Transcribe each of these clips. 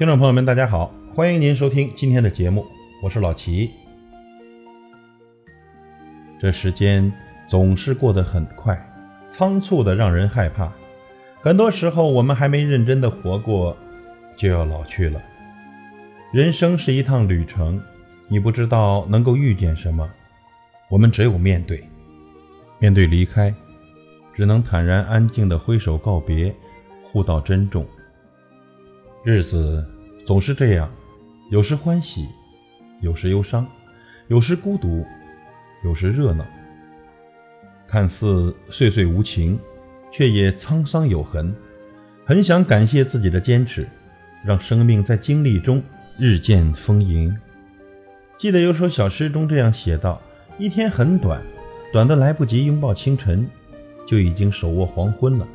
听众朋友们，大家好，欢迎您收听今天的节目，我是老齐。这时间总是过得很快，仓促的让人害怕。很多时候，我们还没认真的活过，就要老去了。人生是一趟旅程，你不知道能够遇见什么，我们只有面对，面对离开，只能坦然安静的挥手告别，互道珍重。日子总是这样，有时欢喜，有时忧伤，有时孤独，有时热闹。看似岁岁无情，却也沧桑有痕。很想感谢自己的坚持，让生命在经历中日渐丰盈。记得有首小诗中这样写道：“一天很短，短的来不及拥抱清晨，就已经手握黄昏了；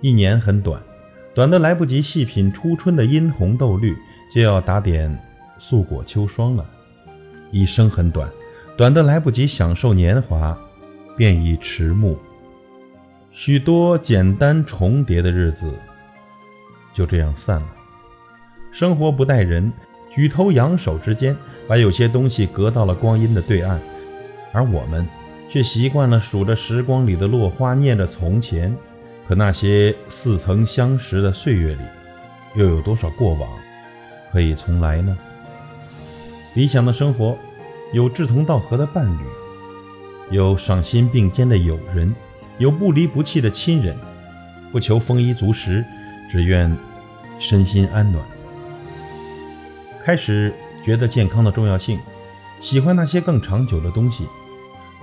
一年很短。”短的来不及细品初春的殷红豆绿，就要打点素裹秋霜了。一生很短，短的来不及享受年华，便已迟暮。许多简单重叠的日子就这样散了。生活不待人，举头扬手之间，把有些东西隔到了光阴的对岸，而我们却习惯了数着时光里的落花，念着从前。可那些似曾相识的岁月里，又有多少过往可以重来呢？理想的生活，有志同道合的伴侣，有赏心并肩的友人，有不离不弃的亲人。不求丰衣足食，只愿身心安暖。开始觉得健康的重要性，喜欢那些更长久的东西，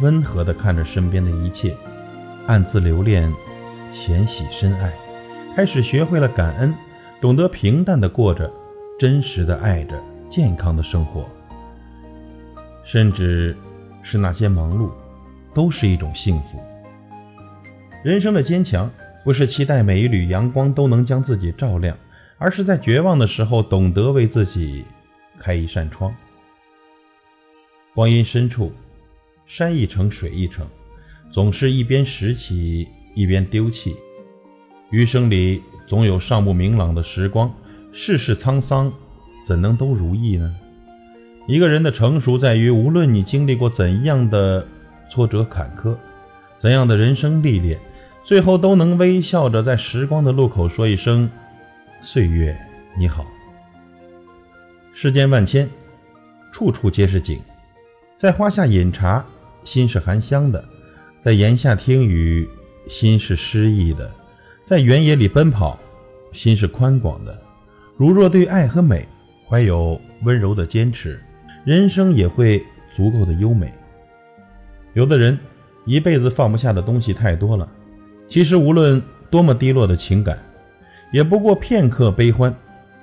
温和地看着身边的一切，暗自留恋。浅喜深爱，开始学会了感恩，懂得平淡的过着，真实的爱着，健康的生活。甚至是那些忙碌，都是一种幸福。人生的坚强，不是期待每一缕阳光都能将自己照亮，而是在绝望的时候，懂得为自己开一扇窗。光阴深处，山一程，水一程，总是一边拾起。一边丢弃，余生里总有尚不明朗的时光，世事沧桑，怎能都如意呢？一个人的成熟在于，无论你经历过怎样的挫折坎坷，怎样的人生历练，最后都能微笑着在时光的路口说一声：“岁月你好。”世间万千，处处皆是景，在花下饮茶，心是含香的；在檐下听雨。心是诗意的，在原野里奔跑，心是宽广的。如若对爱和美怀有温柔的坚持，人生也会足够的优美。有的人一辈子放不下的东西太多了，其实无论多么低落的情感，也不过片刻悲欢，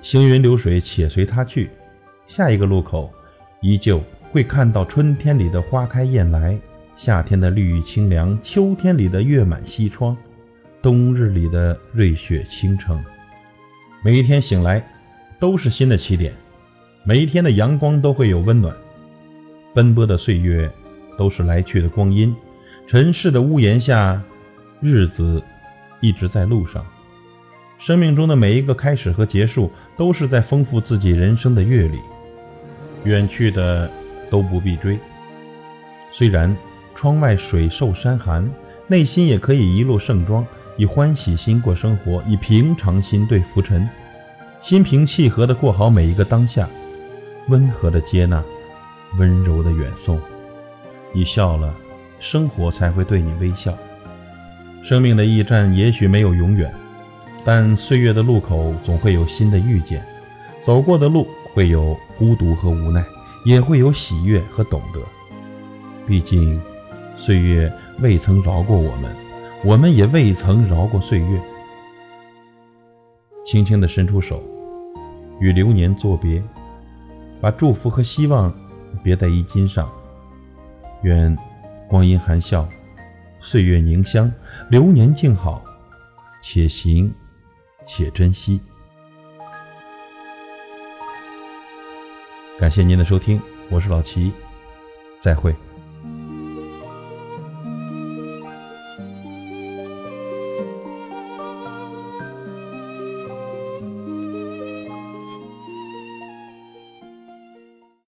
行云流水，且随它去。下一个路口，依旧会看到春天里的花开燕来。夏天的绿意清凉，秋天里的月满西窗，冬日里的瑞雪倾城。每一天醒来，都是新的起点；每一天的阳光都会有温暖。奔波的岁月，都是来去的光阴。尘世的屋檐下，日子一直在路上。生命中的每一个开始和结束，都是在丰富自己人生的阅历。远去的都不必追，虽然。窗外水瘦山寒，内心也可以一路盛装，以欢喜心过生活，以平常心对浮沉，心平气和地过好每一个当下，温和地接纳，温柔地远送。你笑了，生活才会对你微笑。生命的驿站也许没有永远，但岁月的路口总会有新的遇见。走过的路会有孤独和无奈，也会有喜悦和懂得。毕竟。岁月未曾饶过我们，我们也未曾饶过岁月。轻轻地伸出手，与流年作别，把祝福和希望别在衣襟上。愿光阴含笑，岁月凝香，流年静好，且行且珍惜。感谢您的收听，我是老齐，再会。